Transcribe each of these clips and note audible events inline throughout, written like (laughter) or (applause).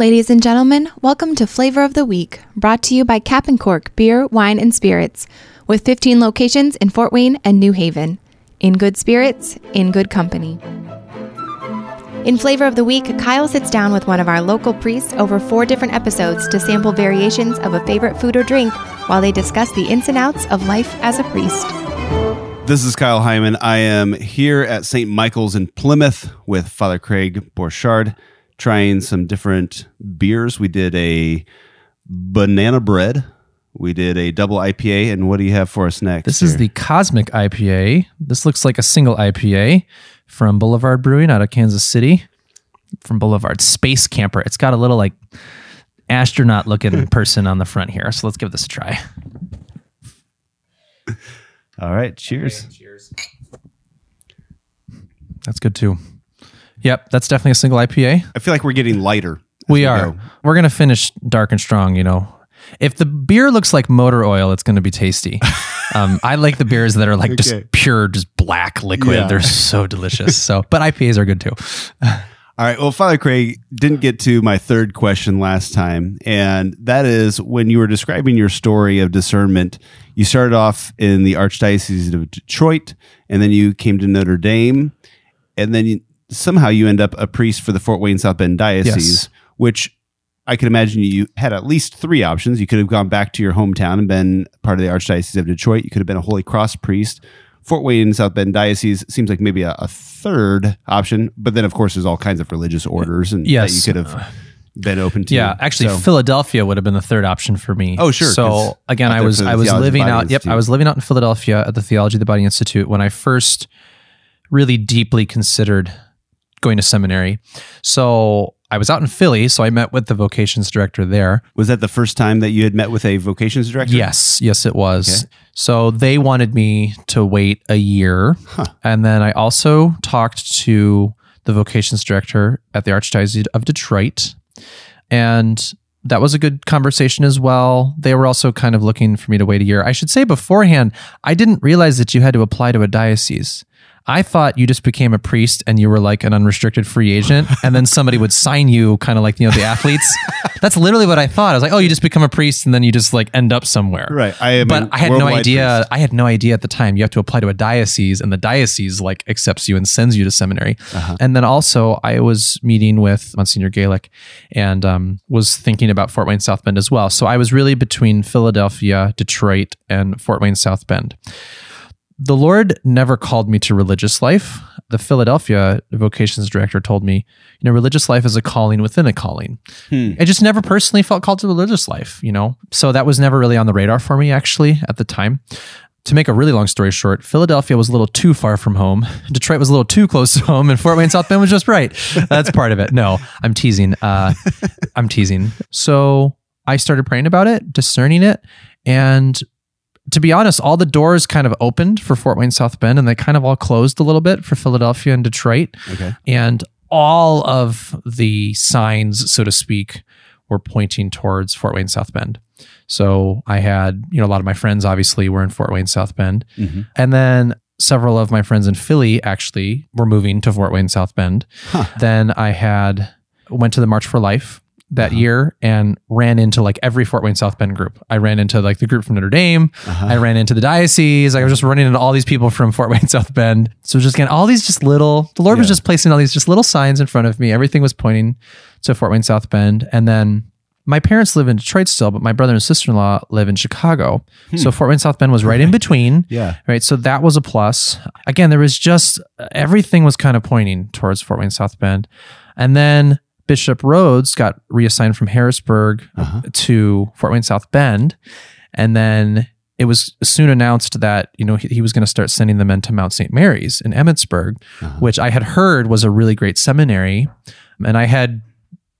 Ladies and gentlemen, welcome to Flavor of the Week, brought to you by Cap and Cork Beer, Wine, and Spirits, with 15 locations in Fort Wayne and New Haven. In good spirits, in good company. In Flavor of the Week, Kyle sits down with one of our local priests over four different episodes to sample variations of a favorite food or drink while they discuss the ins and outs of life as a priest. This is Kyle Hyman. I am here at St. Michael's in Plymouth with Father Craig Borchardt, trying some different beers. We did a banana bread. We did a double IPA. And what do you have for us next? This is the Cosmic IPA. This looks like a single IPA from Boulevard Brewing out of Kansas City. From Boulevard Space Camper. It's got a little like astronaut looking (laughs) person on the front here. So let's give this a try. All right. Cheers. Cheers. That's good too. Yep, that's definitely a single IPA. I feel like we're getting lighter. as We are. go. We're gonna finish dark and strong. You know, if the beer looks like motor oil, it's gonna be tasty. (laughs) um, I like the beers that are like Okay. just pure, just black liquid. Yeah. They're so (laughs) delicious. So, but IPAs are good too. All right. Well, Father Craig didn't get to my third question last time. And that is when you were describing your story of discernment, you started off in the Archdiocese of Detroit, and then you came to Notre Dame, and then you, somehow you end up a priest for the Fort Wayne South Bend Diocese, Yes. which I can imagine you had at least three options. You could have gone back to your hometown and been part of the Archdiocese of Detroit. You could have been a Holy Cross priest. Fort Wayne South Bend Diocese seems like maybe a, a third option, but then of course there's all kinds of religious orders and Yes. that you could have been open to. Yeah, actually, So- Philadelphia would have been the third option for me. Oh, sure. So again, I was I was Theology living out. Yep, I was living out in Philadelphia at the Theology of the Body Institute when I first really deeply considered going to seminary. So I was out in Philly, so I met with the vocations director there. was that the first time that you had met with a vocations director? Yes, yes, it was. Okay. So they wanted me to wait a year. And then I also talked to the vocations director at the Archdiocese of Detroit. And that was a good conversation as well. They were also kind of looking for me to wait a year. I should say beforehand, I didn't realize that you had to apply to a diocese. I thought you just became a priest and you were like an unrestricted free agent, and then somebody would sign you, kind of like you know the athletes. (laughs) That's literally what I thought. I was like, oh, you just become a priest and then you just like end up somewhere. Right. I am But I had no idea. priest. I had no idea at the time. You have to apply to a diocese, and the diocese like accepts you and sends you to seminary. Uh-huh. And then also, I was meeting with Monsignor Galic, and um, was thinking about Fort Wayne South Bend as well. So I was really between Philadelphia, Detroit, and Fort Wayne South Bend. The Lord never called me to religious life. The Philadelphia vocations director told me, you know, religious life is a calling within a calling. Hmm. I just never personally felt called to religious life, you know? So that was never really on the radar for me, actually, at the time. To make a really long story short, Philadelphia was a little too far from home. Detroit was a little too close to home, and Fort Wayne South Bend was just right. That's part of it. No, I'm teasing. Uh, I'm teasing. So I started praying about it, discerning it, and to be honest, all the doors kind of opened for Fort Wayne South Bend, and they kind of all closed a little bit for Philadelphia and Detroit Okay. and all of the signs, so to speak, were pointing towards Fort Wayne South Bend. So I had, you know, a lot of my friends obviously were in Fort Wayne South Bend. Mhm. And then several of my friends in Philly actually were moving to Fort Wayne South Bend. Huh. Then I had went to the March for Life that Uh-huh. year and ran into like every Fort Wayne South Bend group. I ran into like the group from Notre Dame. Uh-huh. I ran into the diocese. I was just running into all these people from Fort Wayne (laughs) South Bend. So just getting all these just little, the Lord was just placing all these just little signs in front of me. Everything was pointing to Fort Wayne South Bend. And then my parents live in Detroit still, but my brother and sister in law live in Chicago. So Fort Wayne South Bend was right in between. Yeah. Right. So that was a plus. Again, there was just everything was kind of pointing towards Fort Wayne South Bend. And then Bishop Rhoades got reassigned from Harrisburg Uh-huh. to Fort Wayne South Bend. And then it was soon announced that, you know, he, he was going to start sending the men to Mount St. Mary's in Emmitsburg, Uh-huh. which I had heard was a really great seminary. And I had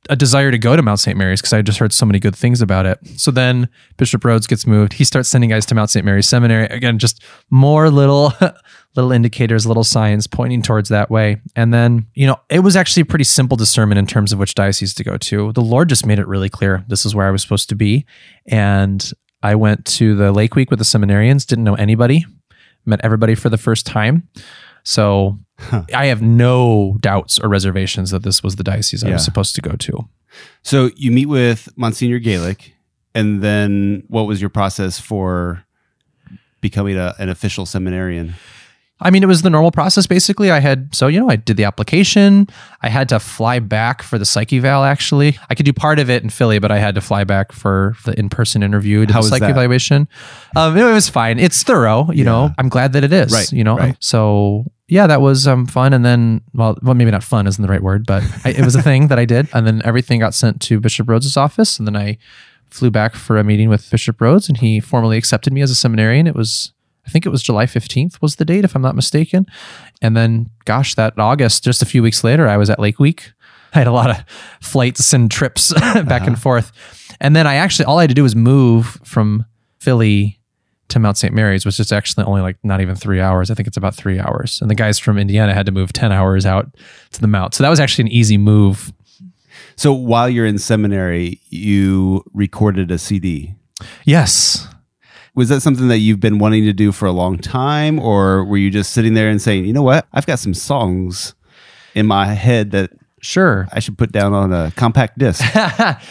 a desire to go to Mount St. Mary's because I just heard so many good things about it. So then Bishop Rhoades gets moved. He starts sending guys to Mount St. Mary's Seminary. Again, just more little (laughs) little indicators, little signs pointing towards that way. And then, you know, it was actually a pretty simple discernment in terms of which diocese to go to. The Lord just made it really clear this is where I was supposed to be. And I went to the Lake Week with the seminarians, didn't know anybody, met everybody for the first time. So I have no doubts or reservations that this was the diocese I was supposed to go to. So you meet with Monsignor Galic, and then what was your process for becoming a, an official seminarian? I mean, it was the normal process. Basically, I had so you know I did the application. I had to fly back for the psyche eval. Actually, I could do part of it in Philly, but I had to fly back for the in person interview. Did How the was psych that? evaluation. Um, it was fine. It's thorough. You know, I'm glad that it is. Right, You know, right. so yeah, that was um, fun. And then, well, well, maybe not fun isn't the right word, but I, it was a thing that I did. And then everything got sent to Bishop Rhoades' office, and then I flew back for a meeting with Bishop Rhoades, and he formally accepted me as a seminarian. It was, I think it was July 15th was the date, if I'm not mistaken. And then, gosh, that August, just a few weeks later, I was at Lake Week. (laughs) I had a lot of flights and trips (laughs) back and uh-huh. forth. And then I actually, all I had to do was move from Philly to Mount St. Mary's, which is actually only like not even three hours. I think it's about three hours. And the guys from Indiana had to move 10 hours out to the Mount. So that was actually an easy move. So while you're in seminary, you recorded a CD. Yes. Was that something that you've been wanting to do for a long time, or were you just sitting there and saying, you know what, I've got some songs in my head that Sure. I should put down on a compact disc?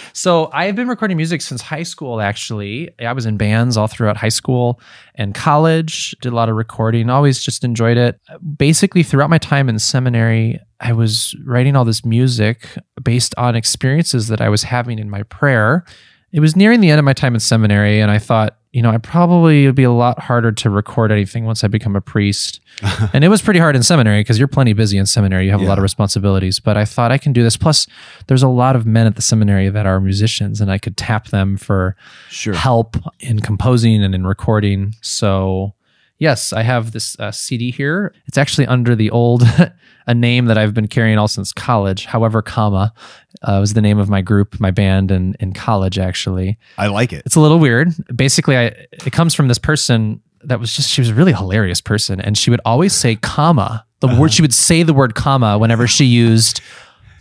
(laughs) so I've been recording music since high school. Actually, I was in bands all throughout high school and college. Did a lot of recording. Always just enjoyed it. Basically, throughout my time in seminary, I was writing all this music based on experiences that I was having in my prayer. It was nearing the end of my time in seminary, and I thought, you know, I probably would be a lot harder to record anything once I become a priest. (laughs) and it was pretty hard in seminary because you're plenty busy in seminary. You have a lot of responsibilities. But I thought I can do this. Plus, there's a lot of men at the seminary that are musicians, and I could tap them for Sure. help in composing and in recording. So, yes, I have this uh, CD here. It's actually under the old (laughs) a name that I've been carrying all since college. However, comma uh, was the name of my group, my band, in in college. Actually, I like it. it's a little weird. Basically, I it comes from this person that was just she was a really hilarious person, and she would always say comma. The word she would say the word comma whenever she used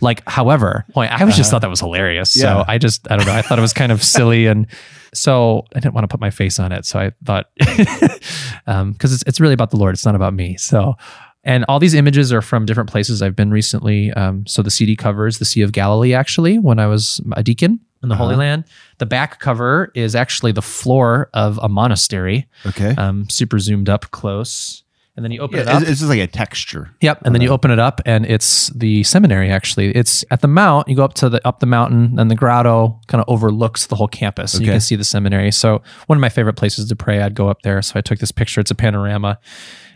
like however. I always just thought that was hilarious. Yeah. So I just I don't know. I thought it was kind of silly and. So I didn't want to put my face on it. So I thought, (laughs) because it's it's really about the Lord. It's not about me. So, and all these images are from different places I've been recently. Um, so the CD covers the Sea of Galilee, actually, when I was a deacon in the Holy Uh-huh. Land. The back cover is actually the floor of a monastery, Okay. um, super zoomed up close. And then you open Yeah, it up. it's, just like a texture. Yep, and then you uh-huh. open it up, and it's the seminary. Actually, it's at the mount. You go up to the up the mountain, and the grotto kind of overlooks the whole campus. So You Okay. can see the seminary. So one of my favorite places to pray, I'd go up there. So I took this picture. It's a panorama,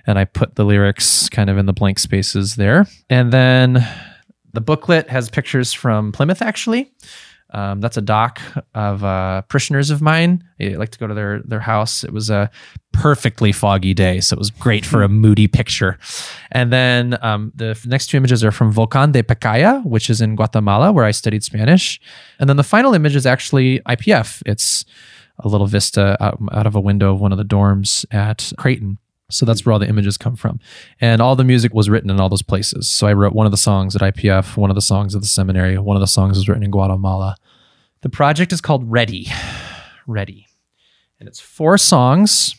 and I put the lyrics kind of in the blank spaces there. And then the booklet has pictures from Plymouth. Actually, um, that's a doc of uh, parishioners of mine. I like to go to their their house. It was a perfectly foggy day, so it was great for a moody picture. And then um, the next two images are from Volcan de Pacaya, which is in Guatemala, where I studied Spanish. And then the final image is actually IPF. It's a little vista out, out of a window of one of the dorms at Creighton. So that's where all the images come from. And all the music was written in all those places. So I wrote one of the songs at IPF, one of the songs at the seminary, one of the songs was written in Guatemala. The project is called Ready. Ready. And it's four songs.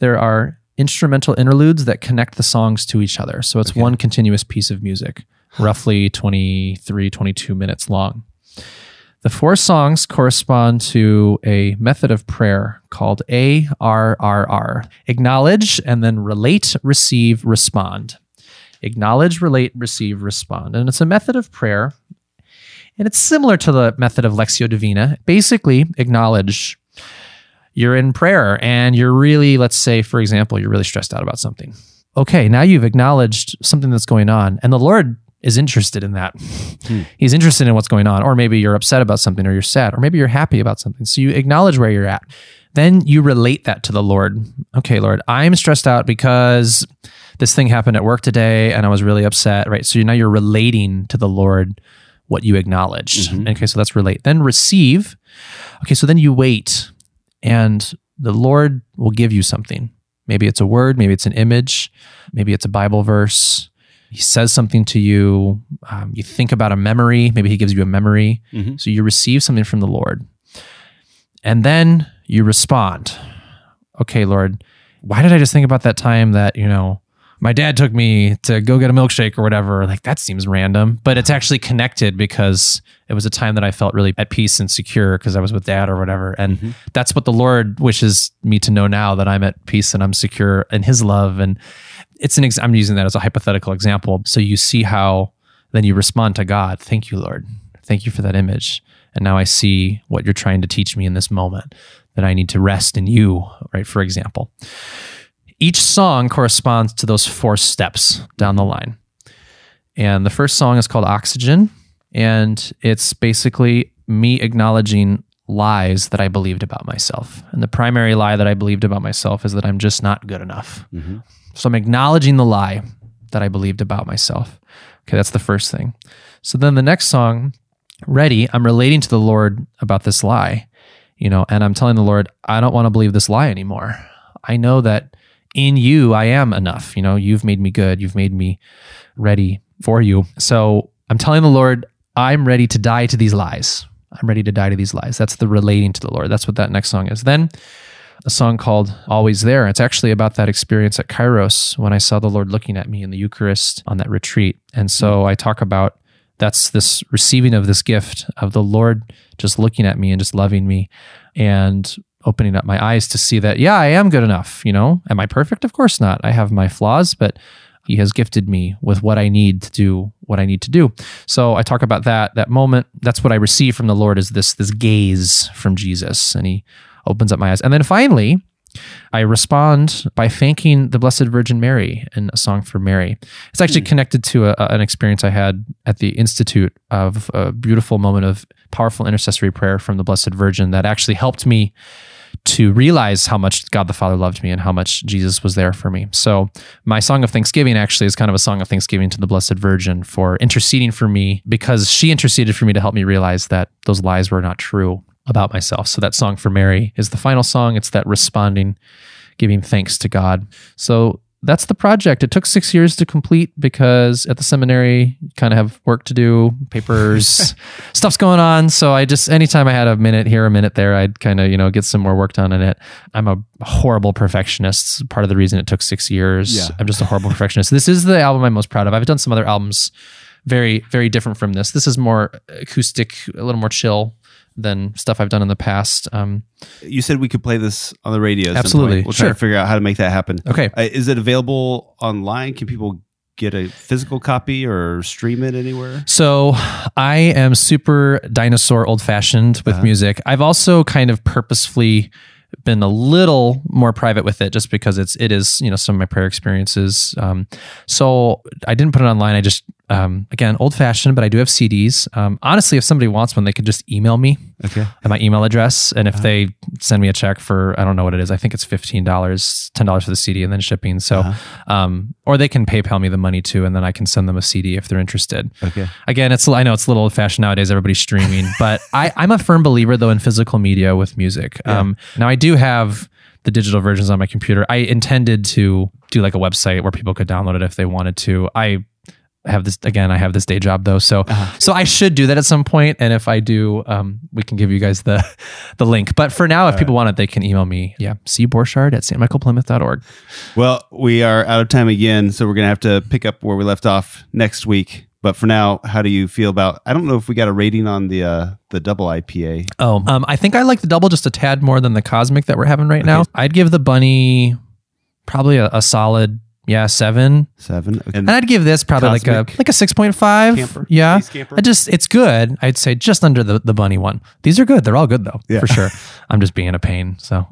There are instrumental interludes that connect the songs to each other. So it's Okay. one continuous piece of music, roughly 23, 22 minutes long. The four songs correspond to a method of prayer called ARRR acknowledge and then relate, receive, respond. Acknowledge, relate, receive, respond. And it's a method of prayer. And it's similar to the method of Lectio Divina. Basically, acknowledge you're in prayer and you're really, let's say, for example, you're really stressed out about something. Okay, now you've acknowledged something that's going on, and the Lord is interested in that. Hmm. He's interested in what's going on, or maybe you're upset about something, or you're sad, or maybe you're happy about something. So you acknowledge where you're at. Then you relate that to the Lord. Okay, Lord, I'm stressed out because this thing happened at work today and I was really upset, right? So now you're relating to the Lord what you acknowledged. Okay, so that's relate. Then receive. Okay, so then you wait and the Lord will give you something. Maybe it's a word, maybe it's an image, maybe it's a Bible verse. He says something to you. Um, you think about a memory. Maybe he gives you a memory. Mhm. So you receive something from the Lord. And then you respond. Okay, Lord, why did I just think about that time that, you know, my dad took me to go get a milkshake or whatever. Like that seems random, but it's actually connected because it was a time that I felt really at peace and secure because I was with dad or whatever. And mm-hmm. that's what the Lord wishes me to know now that I'm at peace and I'm secure in his love. And it's an, ex- I'm using that as a hypothetical example. So you see how then you respond to God. Thank you, Lord. Thank you for that image. And now I see what you're trying to teach me in this moment that I need to rest in you, right? For example, each song corresponds to those four steps down the line. And the first song is called Oxygen. And it's basically me acknowledging lies that I believed about myself. And the primary lie that I believed about myself is that I'm just not good enough. Mm-hmm. So I'm acknowledging the lie that I believed about myself. Okay, that's the first thing. So then the next song, Ready, I'm relating to the Lord about this lie, you know, and I'm telling the Lord, I don't want to believe this lie anymore. I know that in you I am enough. You know, you've made me good. You've made me ready for you. So I'm telling the Lord, I'm ready to die to these lies. I'm ready to die to these lies. That's the relating to the Lord. That's what that next song is. Then a song called Always There. It's actually about that experience at Kairos when I saw the Lord looking at me in the Eucharist on that retreat. And so mm. I talk about that's this receiving of this gift of the Lord just looking at me and just loving me and opening up my eyes to see that, yeah, I am good enough. You know, am I perfect? Of course not. I have my flaws, but he has gifted me with what I need to do what I need to do. So I talk about that, that moment. That's what I receive from the Lord is this, this gaze from Jesus. And he opens up my eyes. And then finally, I respond by thanking the Blessed Virgin Mary in a song for Mary. It's actually hmm. connected to a, an experience I had at the Institute of a beautiful moment of powerful intercessory prayer from the Blessed Virgin that actually helped me to realize how much God the Father loved me and how much Jesus was there for me. So, my song of thanksgiving actually is kind of a song of thanksgiving to the Blessed Virgin for interceding for me because she interceded for me to help me realize that those lies were not true about myself. So, that song for Mary is the final song. It's that responding, giving thanks to God. So, that's the project. It took six years to complete because at the seminary, you kind of have work to do, papers, (laughs) stuff's going on. So I just, anytime I had a minute here, a minute there, I'd kind of, you know, get some more work done in it. I'm a horrible perfectionist. Part of the reason it took six years. Yeah. I'm just a horrible (laughs) perfectionist. This is the album I'm most proud of. I've done some other albums very, very different from this. This is more acoustic, a little more chill than stuff I've done in the past. Um, You said we could play this on the radio. Absolutely. We'll try Sure. to figure out how to make that happen. okay. Uh, is it available online? Can people get a physical copy or stream it anywhere? So I am super dinosaur old fashioned with music. I've also kind of purposefully been a little more private with it just because it's it is you know some of my prayer experiences um, so i didn't put it online i just um, again old fashioned but i do have cds um, honestly if somebody wants one they could just email me Okay. at my email address. And if they send me a check for i don't know what it is i think it's $15 $10 for the cd and then shipping. So um, or they can paypal me the money too and then i can send them a cd if they're interested. Okay. again it's i know it's a little old fashioned nowadays everybody's streaming (laughs) but I, i'm a firm believer though in physical media with music. Um, now i do have the digital versions on my computer. I intended to do like a website where people could download it if they wanted to. I have this again i have this day job though so so i should do that at some point. and if i do um, we can give you guys the (laughs) the link but for now if people want it they can email me yeah c borchardt at stmichaelplymouth.org Well, we are out of time again, so we're gonna have to pick up where we left off next week. But for now, how do you feel about? I don't know if we got a rating on the uh, the double IPA. Oh, um, I think I like the double just a tad more than the cosmic that we're having right now. I'd give the bunny probably a, a solid yeah seven, Seven. Okay. and I'd give this probably like a like a six point five. Camper? Yeah, Base camper? I just it's good. I'd say just under the the bunny one. These are good. They're all good though Yeah. for sure. (laughs) I'm just being a pain. So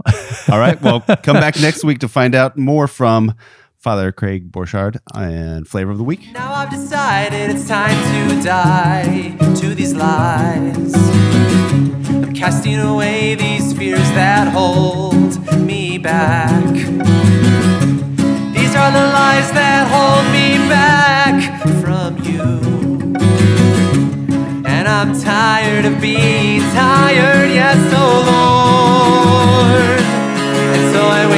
All right. Well, (laughs) come back next week to find out more from Father Craig Borchardt and Flavor of the Week. Now I've decided it's time to die to these lies. I'm casting away these fears that hold me back. The lies that hold me back from you. And I'm tired of being tired, yes, oh Lord. And so I